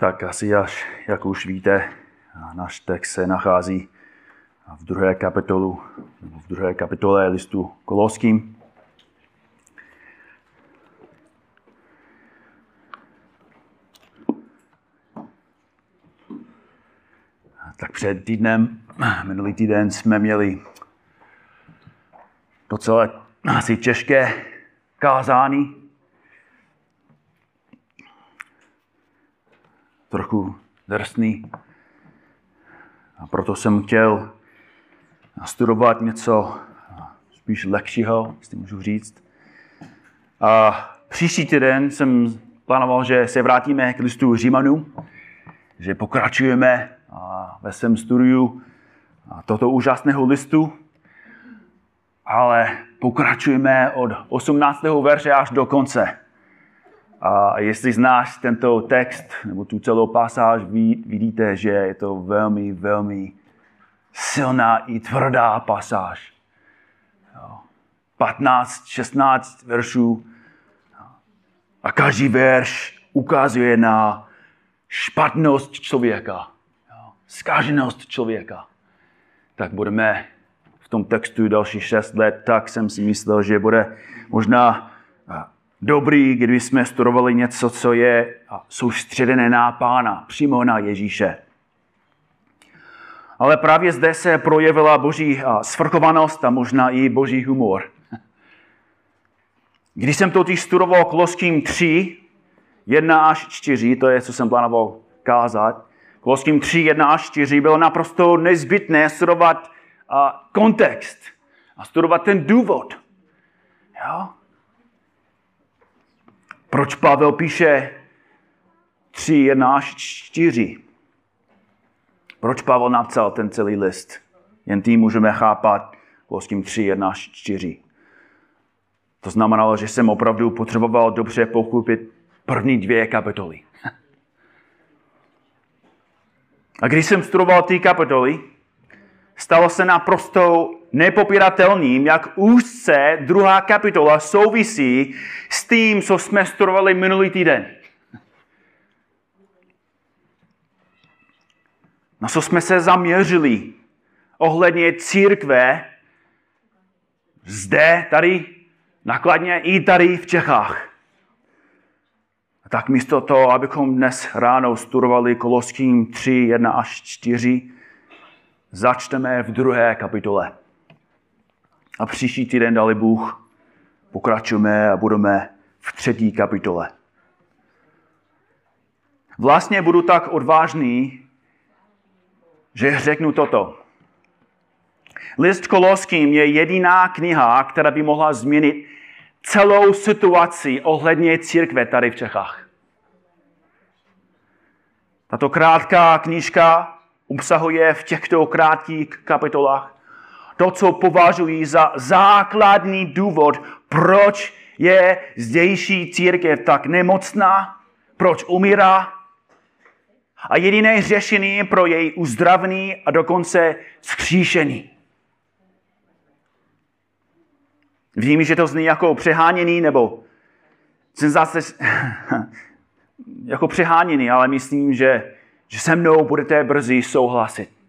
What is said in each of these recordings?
Tak asi až, jak už víte, náš text se nachází v druhé kapitolu, v druhé kapitole listu Koloským. Tak před týdnem, minulý týden jsme měli docela asi těžké kázání. Trochu drsný. A proto jsem chtěl studovat něco spíš lehčího, jestli můžu říct. A příští týden jsem plánoval, že se vrátíme k listu Římanů, že pokračujeme ve svém studiu toto úžasného listu, ale pokračujeme od 18. verše až do konce. A jestli znáš tento text nebo tu celou pasáž, vidíte, že je to velmi, velmi silná i tvrdá pasáž. 15, 16 veršů. A každý verš ukazuje na špatnost člověka, zkáženost člověka. Tak budeme v tom textu další šest let, tak jsem si myslel, že bude možná dobrý, kdyby jsme studovali něco, co je soustředěné na Pána, přímo na Ježíše. Ale právě zde se projevila boží svrchovanost a možná i boží humor. Když jsem totiž studoval Koloským 3, 1 až 4, to je, co jsem plánoval kázat, Koloským 3, 1 až 4, bylo naprosto nezbytné studovat kontext a studovat ten důvod. Jo? Proč Pavel píše 3, 1 až 4? Proč Pavel napsal ten celý list? Jen tím můžeme chápat Koloským 3, 1 až 4. To znamenalo, že jsem opravdu potřeboval dobře pochopit první dvě kapitoly. A když jsem studoval ty kapitoly, stalo se naprosto nepopiratelným, jak úzce druhá kapitola souvisí s tím, co jsme studovali minulý týden. Na co jsme se zaměřili ohledně církve zde, tady, nakladně i tady v Čechách. A tak místo toho, abychom dnes ráno studovali Koloským 3, 1 až 4, začneme v druhé kapitole. A příští týden, dali Bůh, pokračujeme a budeme v třetí kapitole. Vlastně budu tak odvážný, že řeknu toto. List Koloským je jediná kniha, která by mohla změnit celou situaci ohledně církve tady v Čechách. Tato krátká knížka obsahuje v těchto krátkých kapitolách to, co považují za základní důvod, proč je zdejší církev tak nemocná, proč umírá. A jediné řešení pro její uzdravení a dokonce vzkříšení. Vím, že to zní jako přeháněný, nebo jsem zase jako přeháněný, ale myslím, že, že se mnou budete brzy souhlasit.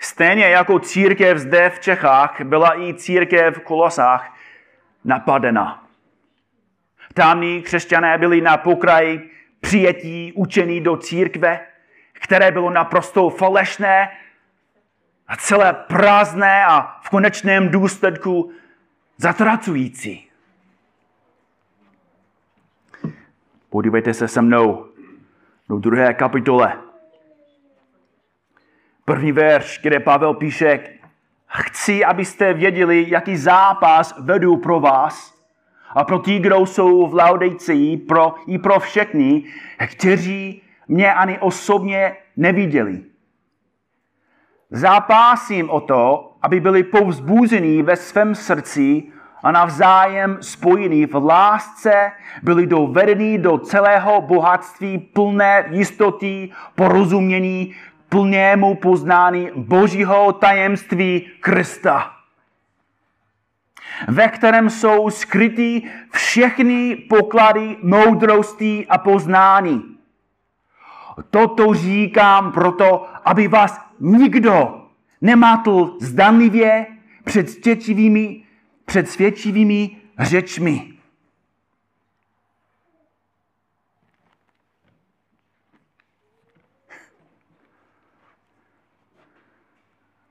Stejně jako církev zde v Čechách byla i církev v Kolosách napadena. Tamní křesťané byli na pokraji přijetí učení do církve, které bylo naprosto falešné a celé prázdné a v konečném důsledku zatracující. Podívejte se se mnou do druhé kapitole První verš, kde Pavel píše, chci, abyste věděli, jaký zápas vedu pro vás a pro tí, kdo jsou v Laudejci, pro, i pro všechny, kteří mě ani osobně neviděli. Zápasím o to, aby byli povzbuzení ve svém srdci a navzájem spojení v lásce, byli dovedení do celého bohatství plné jistoty, porozumění, plnému poznání božího tajemství Krista, ve kterém jsou skrytý všechny poklady moudrosti a poznání. Toto říkám proto, aby vás nikdo nemátl zdanlivě před svědčivými, před svědčivými řečmi.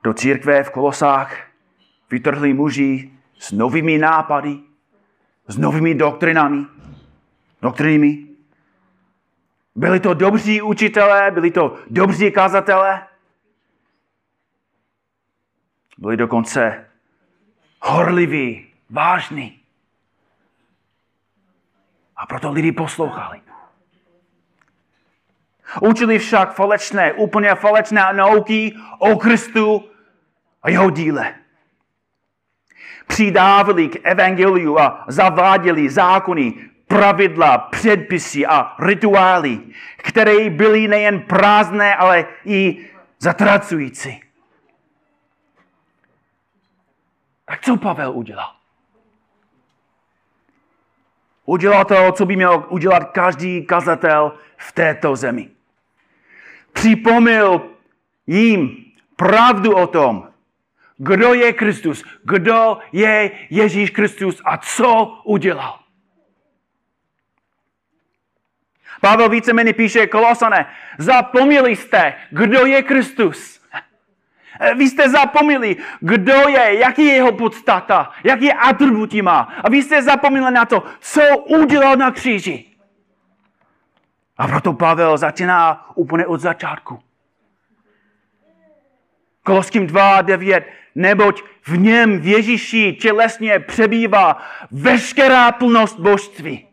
Do církve v Kolosách vytrhli muži s novými nápady, s novými doktrinami, doktrinami. Byli to dobří učitelé, byli to dobří kazatelé, byli dokonce horliví, vážní. A proto lidi poslouchali. Učili však falečné, úplně falečné nauky o Kristu a jeho díle. Přidávali k evangeliu a zaváděli zákony, pravidla, předpisy a rituály, které byly nejen prázdné, ale i zatracující. Tak co Pavel udělal? Udělal to, co by měl udělat každý kazatel v této zemi. Připomněl jim pravdu o tom, kdo je Kristus, kdo je Ježíš Kristus a co udělal. Pavel víceméně píše Kolosané, zapomněli jste, kdo je Kristus. Vy jste zapomněli, kdo je, jaký je jeho podstata, jaký atributy má. A vy jste zapomněli na to, co udělal na kříži. A proto Pavel začíná úplně od začátku. Koloským 2, 9. Neboť v něm v Ježíši tělesně přebývá veškerá plnost božství.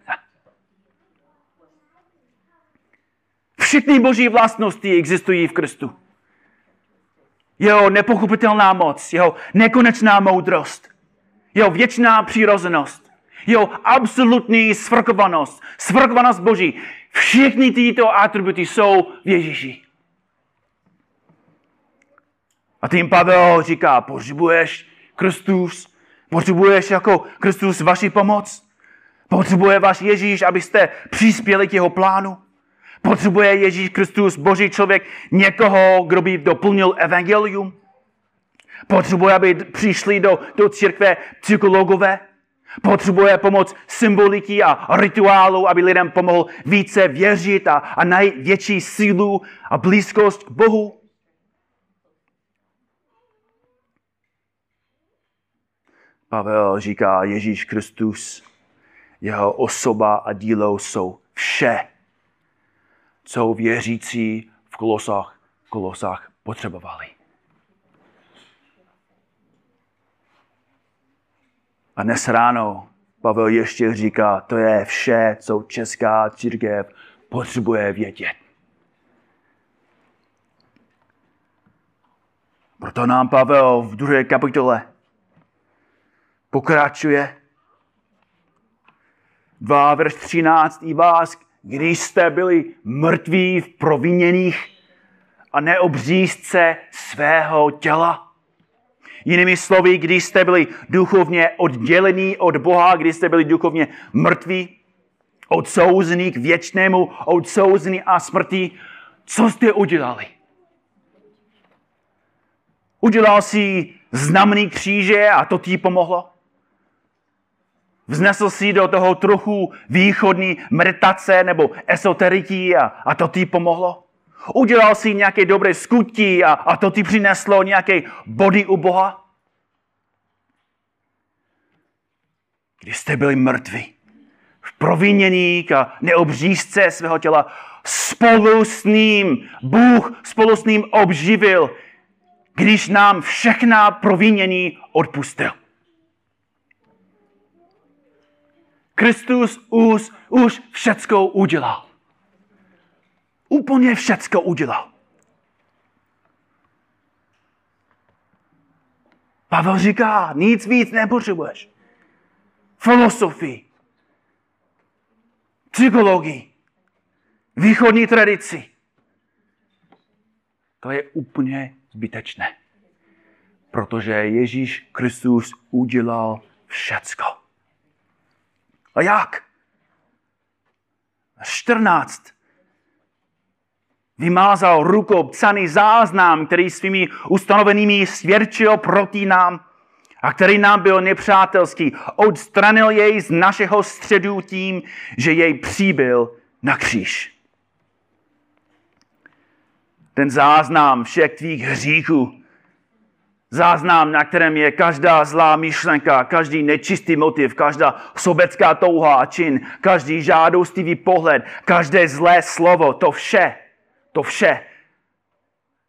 Všechny boží vlastnosti existují v Kristu. Jeho nepochopitelná moc, jeho nekonečná moudrost, jeho věčná přirozenost, jeho absolutní svrchovanost, svrchovanost Boží. Všechny tyto atributy jsou v Ježíši. A tím Pavel říká, potřebuješ Kristus, potřebuješ jako Kristus vaši pomoc, potřebuje váš Ježíš, abyste přispěli k jeho plánu. Potřebuje Ježíš Kristus, Boží člověk, někoho, kdo by doplnil evangelium. Potřebuje, aby přišli do, do církve psychologové. Potřebuje pomoc symboliky a rituálu, aby lidem pomohl více věřit a, a najít větší sílu a blízkost k Bohu. Pavel říká, Ježíš Kristus, jeho osoba a dílo jsou vše, co věřící v kolosách, kolosách potřebovali. A dnes ráno Pavel ještě říká, to je vše, co česká církev potřebuje vědět. Proto nám Pavel v druhé kapitole pokračuje. 2, verš 13, i vás, když jste byli mrtví v proviněných a neobřízce svého těla. Jinými slovy, když jste byli duchovně oddělení od Boha, když jste byli duchovně mrtví, odsouzený k věčnému odsouzení a smrti, co jste udělali? Udělal si znamný kříže a to ti pomohlo? Vznesl si do toho trochu východní meditace nebo esoteriky a, a to ti pomohlo? Udělal si nějaké dobré skutí a, a to ti přineslo nějaké body u Boha? Když jste byli mrtví, v provinění a neobřízce svého těla, spolu s ním, Bůh spolu s ním obživil, když nám všechna provinění odpustil. Kristus už, už všecko udělal. Úplně všecko udělal. Pavel říká, nic víc nepotřebuješ. Filosofii, psychologii, východní tradici. To je úplně zbytečné. Protože Ježíš Kristus udělal všecko. A jak? 14. Vymázal rukou psaný záznam, který svými ustanovenými svědčil proti nám a který nám byl nepřátelský. Odstranil jej z našeho středu tím, že jej přibyl na kříž. Ten záznam všech tvých hříchů, záznam, na kterém je každá zlá myšlenka, každý nečistý motiv, každá sobecká touha a čin, každý žádostivý pohled, každé zlé slovo, to vše, to vše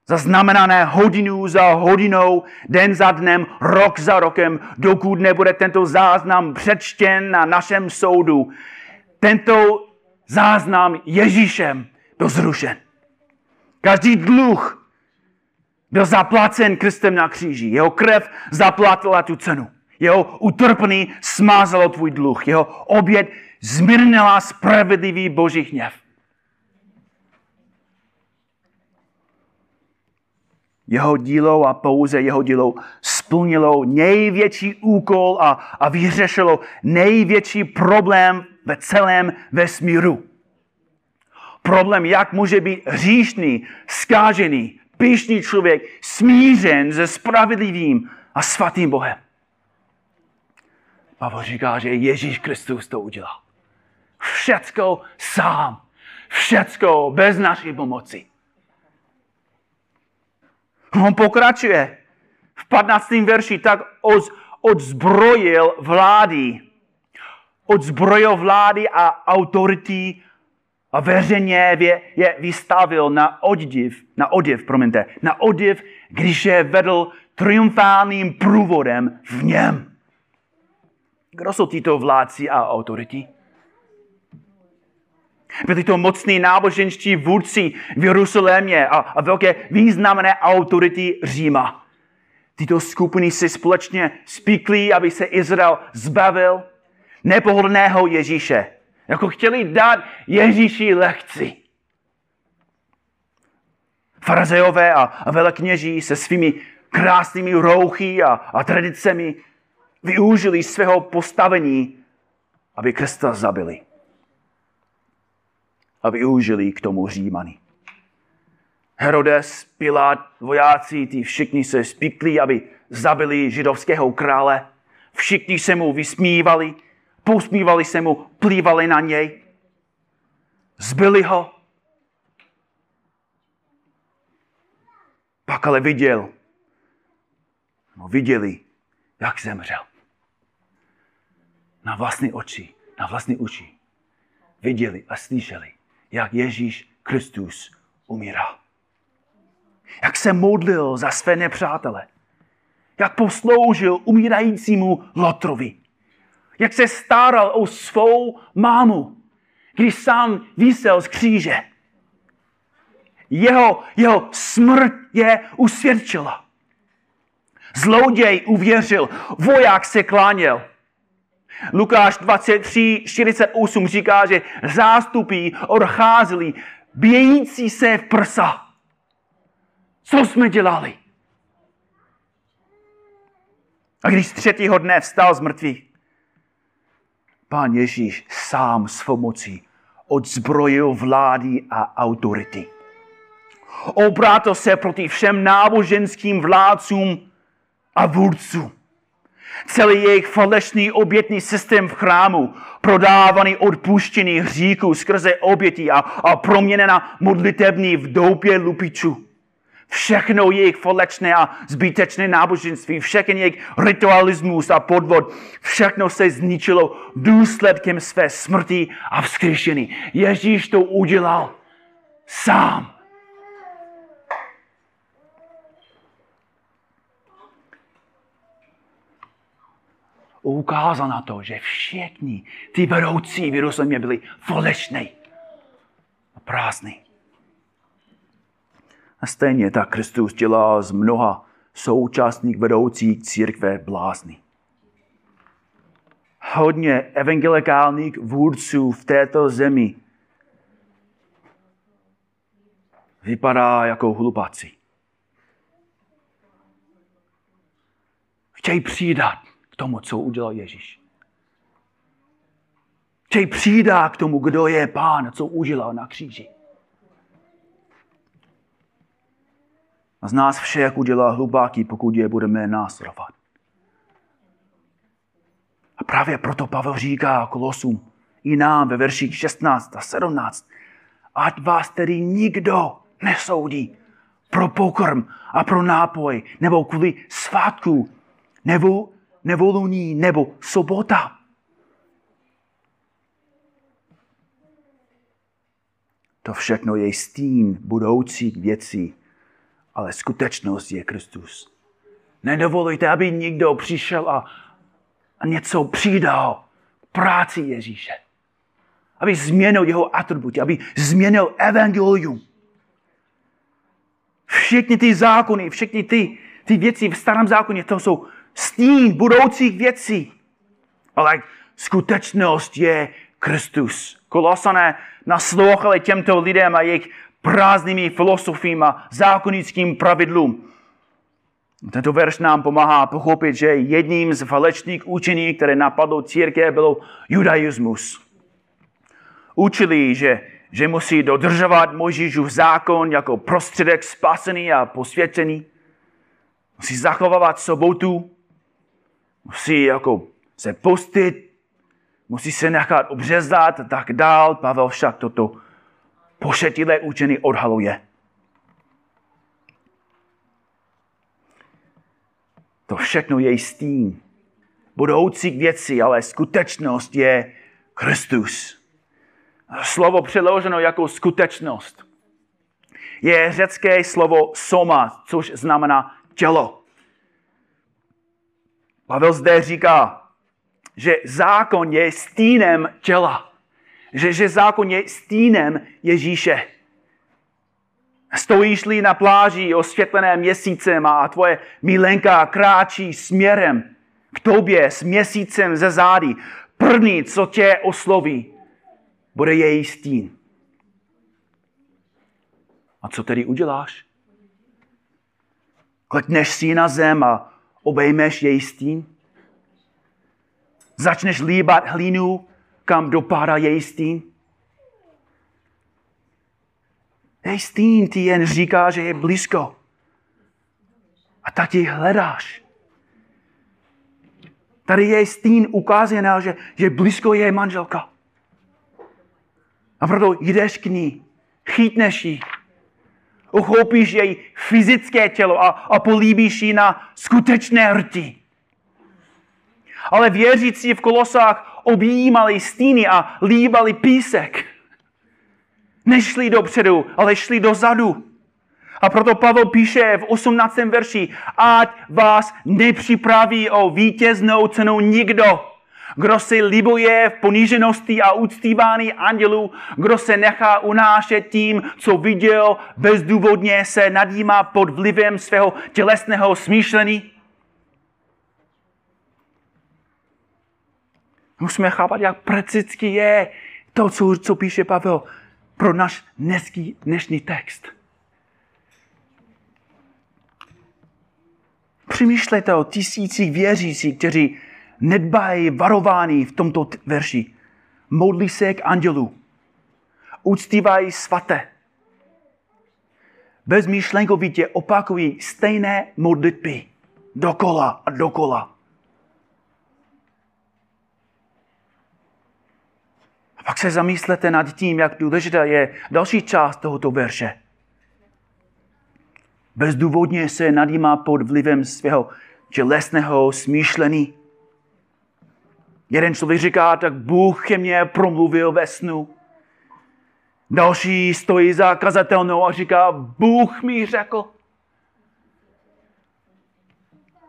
zaznamenané hodinu za hodinou, den za dnem, rok za rokem, dokud nebude tento záznam přečtěn na našem soudu. Tento záznam Ježíšem byl zrušen. Každý dluh byl zaplacen Kristem na kříži. Jeho krev zaplatila tu cenu. Jeho utrpení smázalo tvůj dluh. Jeho oběd zmírnila spravedlivý boží hněv. Jeho dílo a pouze jeho dílo splnilo největší úkol a, a vyřešilo největší problém ve celém vesmíru. Problém, jak může být hříšný, skážený, píšný člověk smířen se spravedlivým a svatým Bohem. Pavel říká, že Ježíš Kristus to udělal. Všecko sám. Všecko bez naší pomoci. On pokračuje v 15. verši, tak od, odzbrojil vlády. Odzbrojil vlády a autority a veřejně je vystavil na odiv, na odiv, promiňte, na odiv, když je vedl triumfálním průvodem v něm. Kdo jsou tyto vládci a autority? Byli to mocní náboženští vůdci v Jeruzalémě a, a velké významné autority Říma. Tyto skupiny si společně spíkli, aby se Izrael zbavil nepohodlného Ježíše. Jako chtěli dát Ježíši lekci. Farazejové a, velekněží se svými krásnými rouchy a, a tradicemi využili svého postavení, aby Krista zabili a využili k tomu Římany. Herodes, Pilát, vojáci, ty všichni se spikli, aby zabili židovského krále. Všichni se mu vysmívali, posmívali se mu, plývali na něj. Zbyli ho. Pak ale viděl, no viděli, jak zemřel. Na vlastní oči, na vlastní uši. Viděli a slyšeli, jak Ježíš Kristus umírá. Jak se modlil za své nepřátele. Jak posloužil umírajícímu Lotrovi. Jak se staral o svou mámu, když sám vysel z kříže. Jeho, jeho smrt je usvědčila. Zloděj uvěřil, voják se kláněl. Lukáš 23, 48 říká, že zástupy odcházeli bějící se v prsa. Co jsme dělali? A když z třetího dne vstal z mrtvých, pán Ježíš sám svou mocí odzbrojil vlády a autority. Obrátil se proti všem náboženským vládcům a vůdcům Celý jejich falešný obětný systém v chrámu, prodávaný odpuštěný hříků skrze oběti a, a proměněna modlitební v doupě lupičů. Všechno jejich falešné a zbytečné náboženství, všechny jejich ritualismus a podvod, všechno se zničilo důsledkem své smrti a vzkříšení. Ježíš to udělal sám. ukázal na to, že všichni ty vedoucí v Jeruzalémě byli falešní a prázdní. A stejně tak Kristus dělá z mnoha současných vedoucích církve blázny. Hodně evangelikálních vůdců v této zemi vypadá jako hlupáci. Chtějí přidat k tomu, co udělal Ježíš. Chtěj přidá k tomu, kdo je pán, co udělal na kříži. A z nás všech udělá hlubáky, pokud je budeme následovat. A právě proto Pavel říká Kolosům i nám ve verších 16 a 17, ať vás tedy nikdo nesoudí pro pokrm a pro nápoj, nebo kvůli svátku, nebo nevoluní, nebo sobota. To všechno je stín budoucích věcí, ale skutečnost je Kristus. Nedovolujte, aby někdo přišel a, a něco přidal práci Ježíše. Aby změnil jeho atributy, aby změnil evangelium. Všechny ty zákony, všechny ty, ty věci v starém zákoně, to jsou stín budoucích věcí. Ale skutečnost je Kristus. Kolosané naslouchali těmto lidem a jejich prázdnými filosofím a zákonickým pravidlům. Tento verš nám pomáhá pochopit, že jedním z falečných učení, které napadlo církev, byl judaismus. Učili, že, že musí dodržovat Mojžíšův zákon jako prostředek spasený a posvěcený. Musí zachovávat sobotu, musí jako se postit, musí se nechat obřezat a tak dál. Pavel však toto pošetilé učení odhaluje. To všechno je stín budoucích věcí, ale skutečnost je Kristus. Slovo přeloženo jako skutečnost je řecké slovo soma, což znamená tělo. Pavel zde říká, že zákon je stínem těla. Že, že zákon je stínem Ježíše. Stojíš-li na pláži osvětlené měsícem a tvoje milenka kráčí směrem k tobě s měsícem ze zády, první, co tě osloví, bude její stín. A co tedy uděláš? Klekneš si na zem a obejmeš její stín? Začneš líbat hlínu, kam dopadá její stín? Její stín ti jen říká, že je blízko. A tak ji hledáš. Tady je stín ukázán, že, že blízko je manželka. A proto jdeš k ní, chytneš ji, uchopíš její fyzické tělo a, a políbíš ji na skutečné rti. Ale věřící v Kolosách objímali stíny a líbali písek. Nešli dopředu, ale šli dozadu. A proto Pavel píše v 18. verši, ať vás nepřipraví o vítěznou cenu nikdo, kdo si libuje v poníženosti a uctívání andělů, kdo se nechá unášet tím, co viděl, bezdůvodně se nadýmá pod vlivem svého tělesného smýšlení. Musíme chápat, jak prakticky je to, co, co píše Pavel pro náš dneský, dnešní text. Přemýšlejte o tisících věřících, kteří nedbají varování v tomto verši. Modlí se k andělu. Uctívají svaté. Bezmýšlenkovitě opakují stejné modlitby. Dokola a dokola. Pak se zamyslete nad tím, jak důležitá je další část tohoto verše. Bezdůvodně se nadýmá pod vlivem svého tělesného smýšlení. Jeden člověk říká, tak Bůh ke mně promluvil ve snu. Další stojí za kazatelnou a říká, Bůh mi řekl.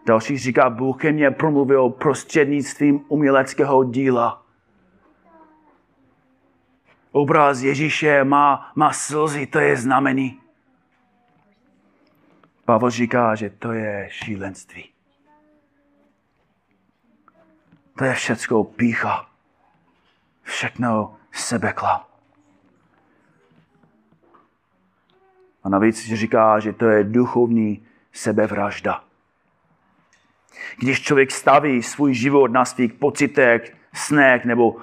Další říká, Bůh ke mně promluvil prostřednictvím uměleckého díla. Obraz Ježíše má, má slzy, to je znamení. Pavel říká, že to je šílenství. To je všecko pícha. Všechno sebekla. A navíc říká, že to je duchovní sebevražda. Když člověk staví svůj život na svých pocitech, snech nebo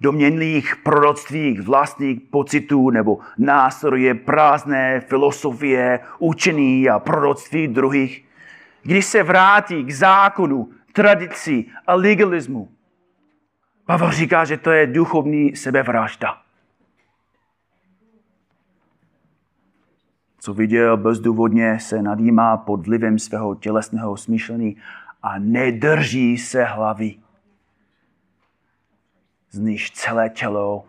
doměnlých proroctvích vlastních pocitů nebo nástroje prázdné filosofie, učení a proroctví druhých, když se vrátí k zákonu, tradici a legalismu. Pavel říká, že to je duchovní sebevražda. Co viděl bezdůvodně, se nadýmá pod vlivem svého tělesného smýšlení a nedrží se hlavy. Z níž celé tělo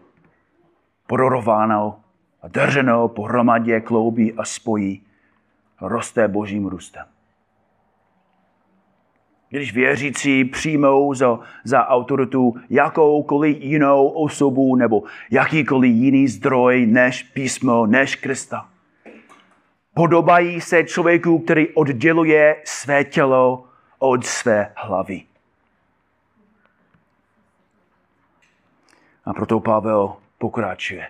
prorováno a drženo pohromadě kloubí a spojí, roste božím růstem. Když věřící přijmou za, za autoritu jakoukoliv jinou osobu nebo jakýkoliv jiný zdroj než písmo, než Krista. Podobají se člověku, který odděluje své tělo od své hlavy. A proto Pavel pokračuje.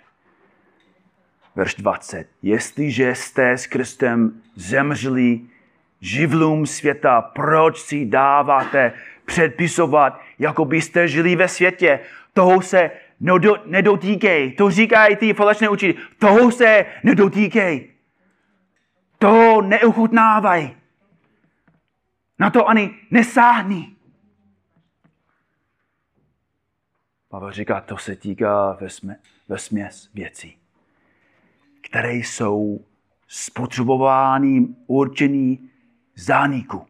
Verš 20. Jestliže jste s Kristem zemřeli živlům světa, proč si dáváte předpisovat, jako byste žili ve světě. Toho se nedotýkej. To říkají ty falešné učitele. Toho se nedotýkej. To neuchutnávaj. Na to ani nesáhni. Pavel říká, to se týká ve, směs věcí, které jsou spotřebovány, určený zániku.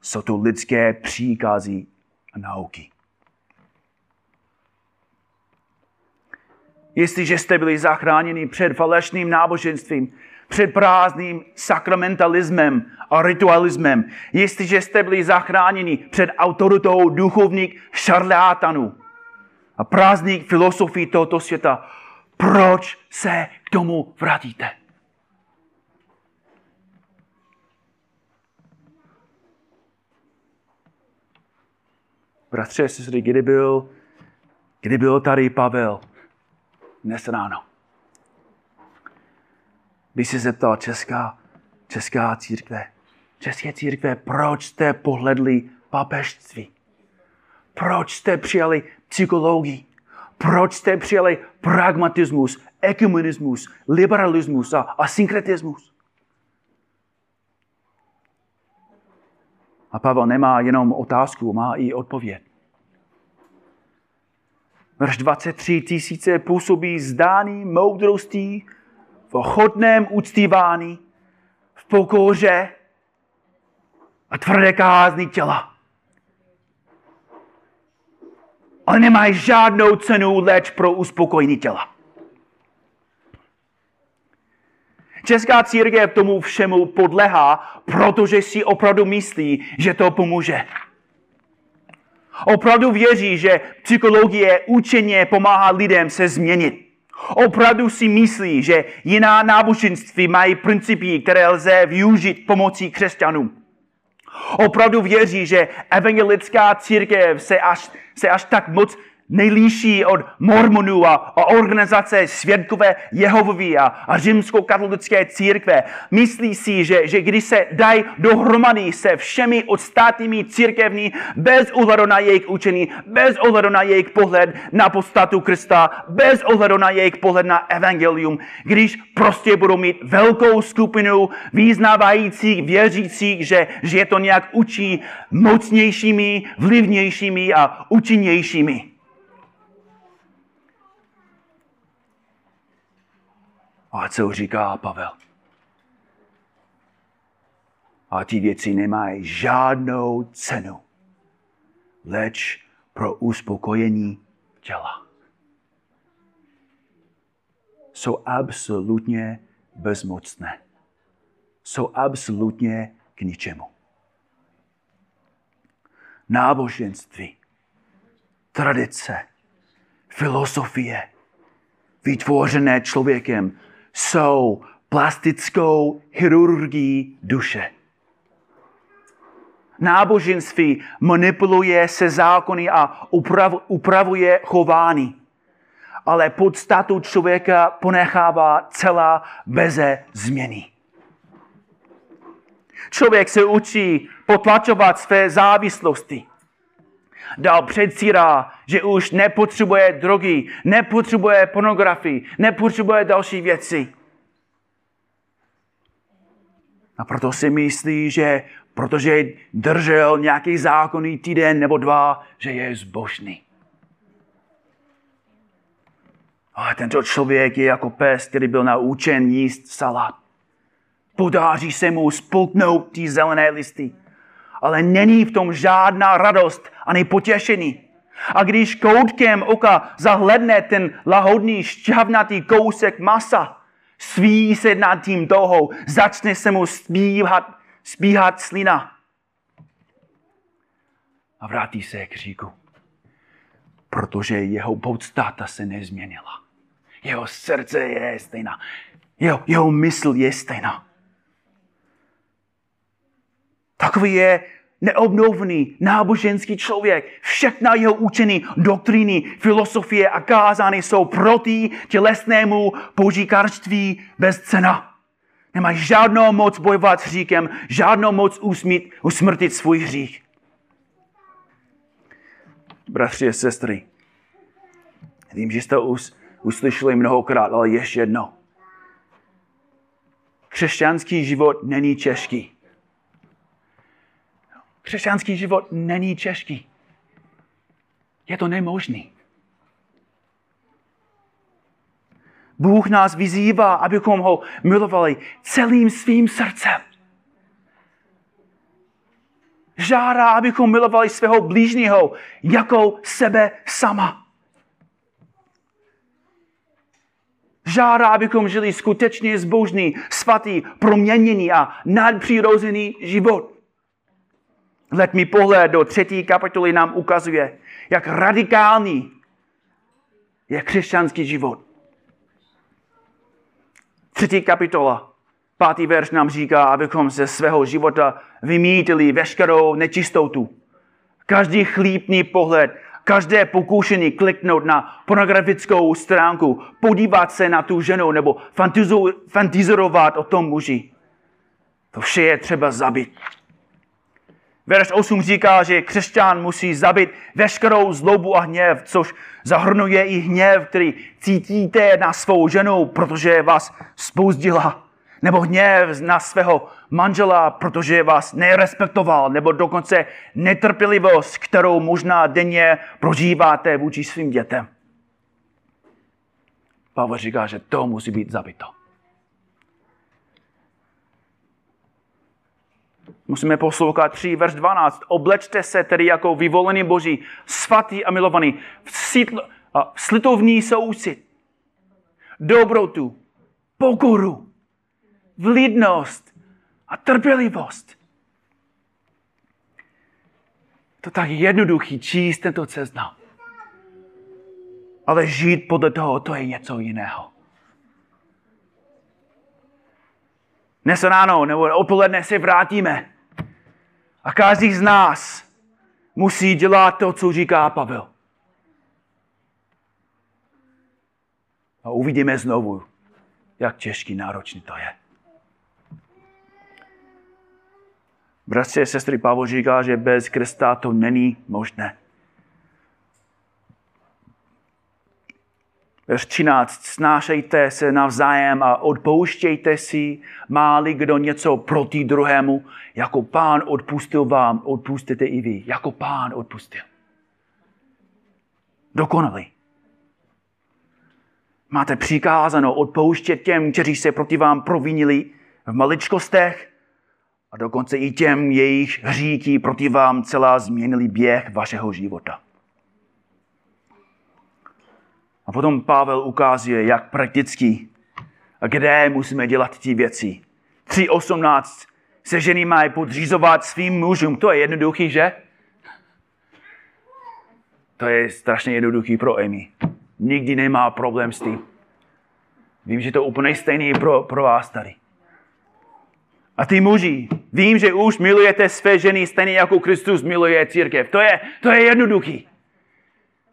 Jsou to lidské příkazy a nauky. Jestliže jste byli zachráněni před falešným náboženstvím, před prázdným sakramentalismem a ritualismem, jestliže jste byli zachráněni před autoritou duchovních šarlátanů a prázdných filosofií tohoto světa, proč se k tomu vrátíte? Bratře, sestry, kdy byl, kdy byl tady Pavel dnes ráno? By se zeptal česká, česká církve, české církve, proč jste pohledli papežství? Proč jste přijali psychologii? Proč jste přijali pragmatismus, ekumenismus, liberalismus a, a synkretismus? A Pavel nemá jenom otázku, má i odpověď. Verš 23 tisíce působí zdání moudrostí, v ochotném uctívání, v pokoře a tvrdé kázni těla. Ale nemají žádnou cenu leč pro uspokojení těla. Česká církev tomu všemu podlehá, protože si opravdu myslí, že to pomůže. Opravdu věří, že psychologie učeně pomáhá lidem se změnit. Opravdu si myslí, že jiná náboženství mají principy, které lze využít pomocí křesťanů. Opravdu věří, že evangelická církev se až, se až tak moc nejlíší od mormonů a, a organizace svědkové Jehovoví a, a římsko-katolické církve. Myslí si, že, že když se dají dohromady se všemi odstátními církevní, bez ohledu na jejich učení, bez ohledu na jejich pohled na podstatu Krista, bez ohledu na jejich pohled na evangelium, když prostě budou mít velkou skupinu význávajících, věřících, že, že je to nějak učí mocnějšími, vlivnějšími a účinnějšími. A co říká Pavel? A ty věci nemají žádnou cenu, leč pro uspokojení těla. Jsou absolutně bezmocné. Jsou absolutně k ničemu. Náboženství, tradice, filosofie, vytvořené člověkem, jsou plastickou chirurgií duše. Náboženství manipuluje se zákony a uprav, upravuje chování, ale podstatu člověka ponechává celá beze změny. Člověk se učí potlačovat své závislosti dál předsírá, že už nepotřebuje drogy, nepotřebuje pornografii, nepotřebuje další věci. A proto si myslí, že protože držel nějaký zákonný týden nebo dva, že je zbožný. Ale tento člověk je jako pes, který byl naučen jíst salát. Podáří se mu spolknout ty zelené listy. Ale není v tom žádná radost ani potěšení. A když koutkem oka zahledne ten lahodný šťavnatý kousek masa, sví se nad tím touhou, začne se mu spíhat, spíhat slina. A vrátí se k říku, protože jeho podstata se nezměnila. Jeho srdce je stejná. Jeho, jeho mysl je stejná. Takový je neobnovený náboženský člověk. Všechna jeho učení, doktríny, filosofie a kázání jsou proti tělesnému požíkarství bez cena. Nemají žádnou moc bojovat s hříkem, žádnou moc usmít, usmrtit svůj hřích. Bratři a sestry, vím, že jste us, uslyšeli mnohokrát, ale ještě jedno. Křesťanský život není těžký. Křesťanský život není těžký. Je to nemožný. Bůh nás vyzývá, abychom ho milovali celým svým srdcem. Žádá, abychom milovali svého blížního jako sebe sama. Žádá, abychom žili skutečně zbožný, svatý, proměněný a nadpřirozený život. Letmý pohled do třetí kapitoly nám ukazuje, jak radikální je křesťanský život. Třetí kapitola, pátý verš nám říká, abychom ze svého života vymítili veškerou nečistotu. Každý chlípný pohled, každé pokušení kliknout na pornografickou stránku, podívat se na tu ženu nebo fantizorovat o tom muži. To vše je třeba zabít. Verš 8 říká, že křesťan musí zabít veškerou zlobu a hněv, což zahrnuje i hněv, který cítíte na svou ženu, protože vás spouzdila. Nebo hněv na svého manžela, protože vás nerespektoval, nebo dokonce netrpělivost, kterou možná denně prožíváte vůči svým dětem. Pavel říká, že to musí být zabito. Musíme poslouchat 3, verš 12. Oblečte se tedy jako vyvolený boží, svatý a milovaný, v sítl, a slitovní soucit, dobrotu, pokoru, vlídnost a trpělivost. To tak jednoduchý číst tento seznam. Ale žít podle toho, to je něco jiného. Dnes ráno nebo odpoledne se vrátíme a každý z nás musí dělat to, co říká Pavel. A uvidíme znovu, jak těžký, náročný to je. Bratři a sestry, Pavel říká, že bez Krista to není možné. Verš 13. Snášejte se navzájem a odpouštějte si, máli kdo něco proti druhému. Jako pán odpustil vám, odpustíte i vy. Jako pán odpustil. Dokonalý. Máte přikázáno odpouštět těm, kteří se proti vám provinili v maličkostech a dokonce i těm, jejich hříky proti vám celá změnili běh vašeho života. A potom Pavel ukazuje, jak prakticky a kde musíme dělat ty věci. 3.18. Se ženy mají podřízovat svým mužům. To je jednoduchý, že? To je strašně jednoduchý pro Amy. Nikdy nemá problém s tím. Vím, že to úplně stejný pro, pro vás tady. A ty muži, vím, že už milujete své ženy stejně jako Kristus miluje církev. To je, to je jednoduchý.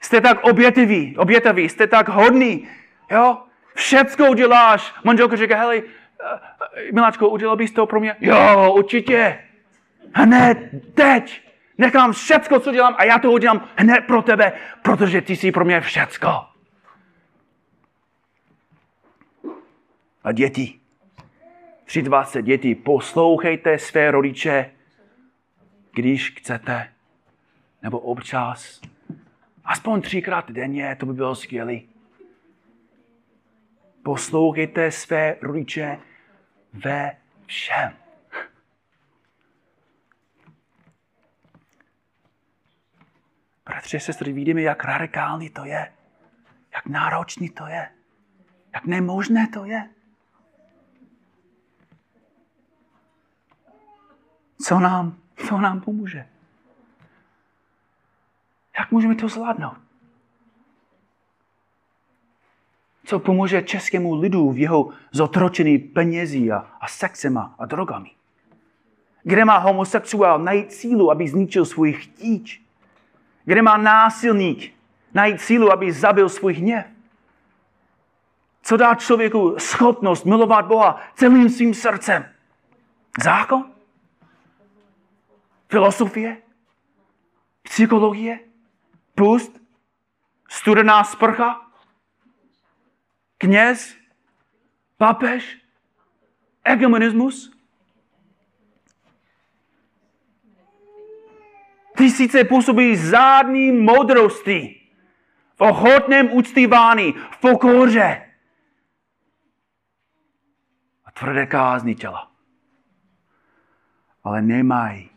Jste tak obětiví, obětaví, jste tak hodný, jo? Všecko uděláš. Manželka říká, hele, eh, miláčko, udělal bys to pro mě? Jo, určitě. Hned, teď. Nechám všecko, co dělám a já to udělám hned pro tebe, protože ty jsi pro mě všecko. A děti, 320 děti, poslouchejte své rodiče, když chcete, nebo občas, aspoň třikrát denně, to by bylo skvělé. Poslouchejte své rodiče ve všem. Bratři, sestry, vidíme, jak radikální to je. Jak náročný to je. Jak nemožné to je. Co nám, co nám pomůže? Jak můžeme to zvládnout? Co pomůže českému lidu v jeho zotročení penězí a, a sexema a drogami? Kde má homosexuál najít sílu, aby zničil svůj chtíč? Kde má násilník najít sílu, aby zabil svůj hněv? Co dá člověku schopnost milovat Boha celým svým srdcem? Zákon? Filosofie? Psychologie? Pust? Studená sprcha? Kněz? Papež? Egemonismus? Tisíce působí zádný moudrosti, v ochotném uctívání, v pokoře a tvrdé kázni těla. Ale nemají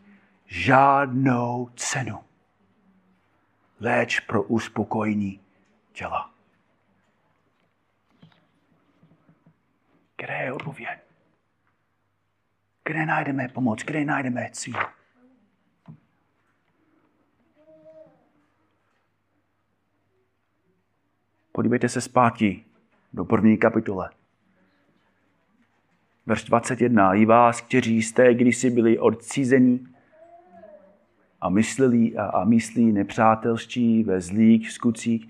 žádnou cenu. Léč pro uspokojení těla. Kde je odpověď? Kde najdeme pomoc? Kde najdeme cíl? Podívejte se zpátky do první kapitole. Verš 21. I vás, kteří jste kdysi byli odcizení a mysleli a, a myslí nepřátelští ve zlých skutcích,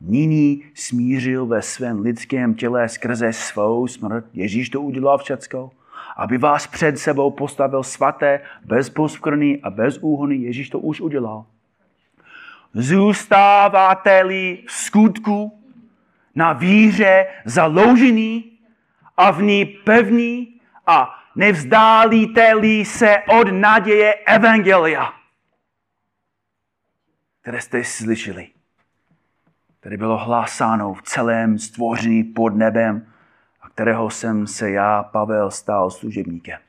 nyní smířil ve svém lidském těle skrze svou smrt. Ježíš to udělal všecko, aby vás před sebou postavil svaté, bezposkvrný a bezúhony. Ježíš to už udělal. Zůstáváte-li v skutku na víře založený a v ní pevný a nevzdálíte-li se od naděje Evangelia, které jste slyšeli, které bylo hlásáno v celém stvoření pod nebem a kterého jsem se já, Pavel, stal služebníkem.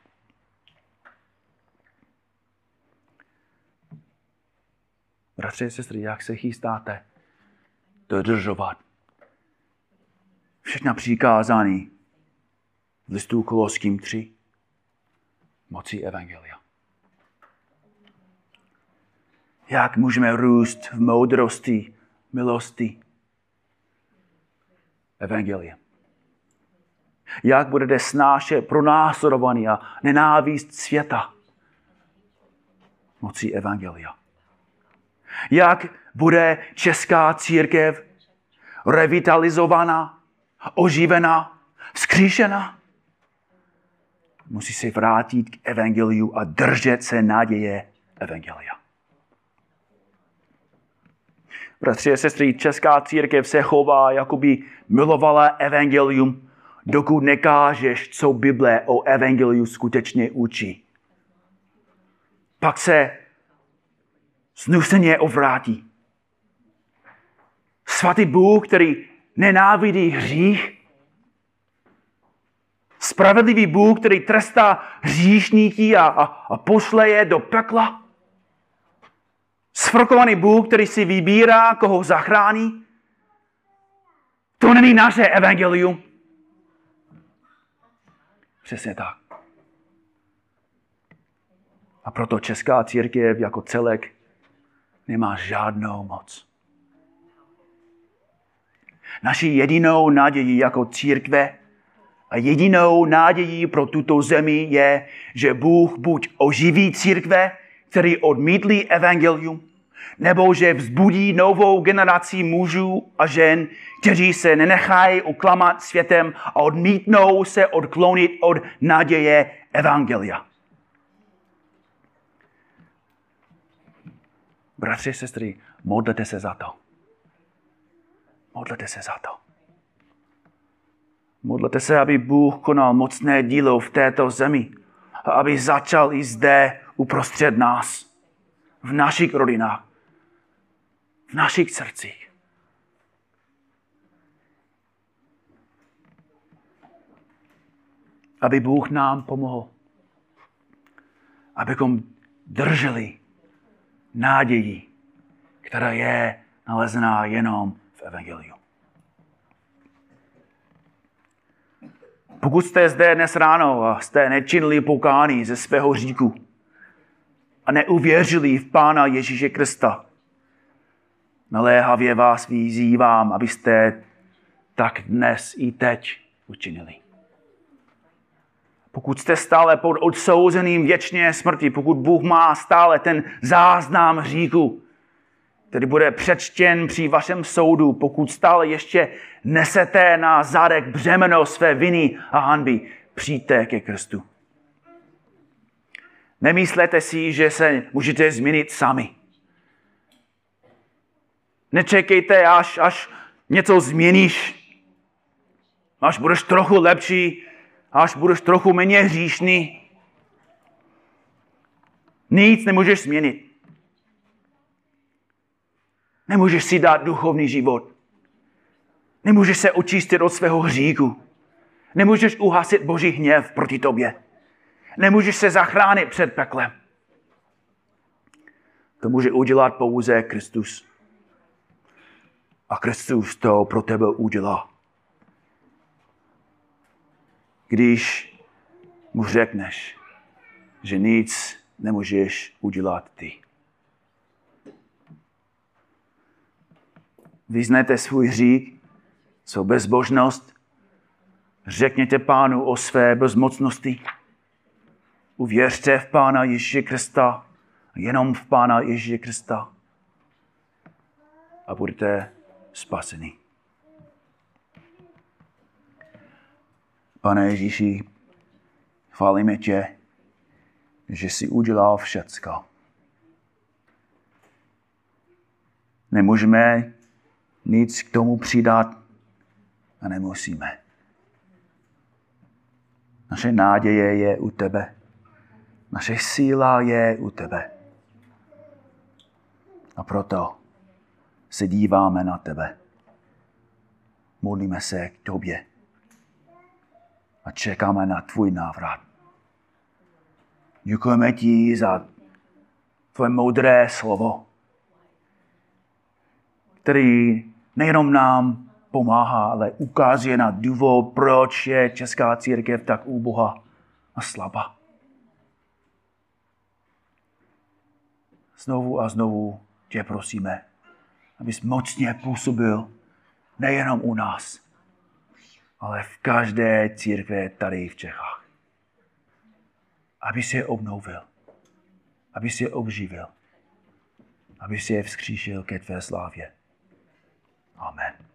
Bratři a sestry, jak se chystáte dodržovat všechna přikázání v listu Koloským 3 mocí Evangelia. Jak můžeme růst v moudrosti, milosti Evangelia. Jak budete snášet pronásledovaný a nenávist světa mocí Evangelia. Jak bude česká církev revitalizovaná oživena, vzkříšena. Musí se vrátit k evangeliu a držet se naděje evangelia. Bratři a sestry, česká církev se chová, jako by milovala evangelium, dokud nekážeš, co Bible o evangeliu skutečně učí. Pak se znuseně ovrátí. Svatý Bůh, který nenávidí hřích. Spravedlivý Bůh, který trestá hříšníky a, a, a pošle je do pekla. Svrkovaný Bůh, který si vybírá, koho zachrání. To není naše evangelium. Přesně tak. A proto česká církev jako celek nemá žádnou moc. Naší jedinou nadějí jako církve a jedinou nadějí pro tuto zemi je, že Bůh buď oživí církve, který odmítli evangelium, nebo že vzbudí novou generaci mužů a žen, kteří se nenechají uklamat světem a odmítnou se odklonit od naděje evangelia. Bratři, sestry, modlete se za to. Modlete se za to. Modlete se, aby Bůh konal mocné dílo v této zemi. A aby začal i zde uprostřed nás. V našich rodinách. V našich srdcích. Aby Bůh nám pomohl. Abychom drželi náději, která je nalezená jenom v Evangeliu. Pokud jste zde dnes ráno a jste nečinili pokání ze svého říku neuvěřili v Pána Ježíše Krista, naléhavě vás vyzývám, abyste tak dnes i teď učinili. Pokud jste stále pod odsouzeným věčně smrti, pokud Bůh má stále ten záznam hříchu, který bude přečtěn při vašem soudu, pokud stále ještě nesete na zádek břemeno své viny a hanby, přijďte ke krstu. Nemyslete si, že se můžete změnit sami. Nečekejte, až, až něco změníš, až budeš trochu lepší, až budeš trochu méně hříšný. Nic nemůžeš změnit. Nemůžeš si dát duchovní život. Nemůžeš se očistit od svého hříku. Nemůžeš uhasit Boží hněv proti tobě. Nemůžeš se zachránit před peklem. To může udělat pouze Kristus. A Kristus to pro tebe udělá. Když mu řekneš, že nic nemůžeš udělat ty. Vyznejte svůj hřích, svou bezbožnost, řekněte pánu o své bezmocnosti, uvěřte v pána Ježíše Krista, jenom v pána Ježíše Krista a budete spaseni. Pane Ježíši, chválíme tě, že jsi udělal všecko. Nemůžeme nic k tomu přidat a nemusíme. Naše náděje je u tebe. Naše síla je u tebe. A proto se díváme na tebe. Modlíme se k tobě a čekáme na tvůj návrat. Děkujeme ti za tvoje moudré slovo, který nejenom nám pomáhá, ale ukazuje na důvod, proč je česká církev tak úboha a slabá. Znovu a znovu tě prosíme, abys mocně působil nejenom u nás, ale v každé církve tady v Čechách. Aby si je obnovil, aby si je obživil, aby si je vzkříšil ke tvé slávě. Amen.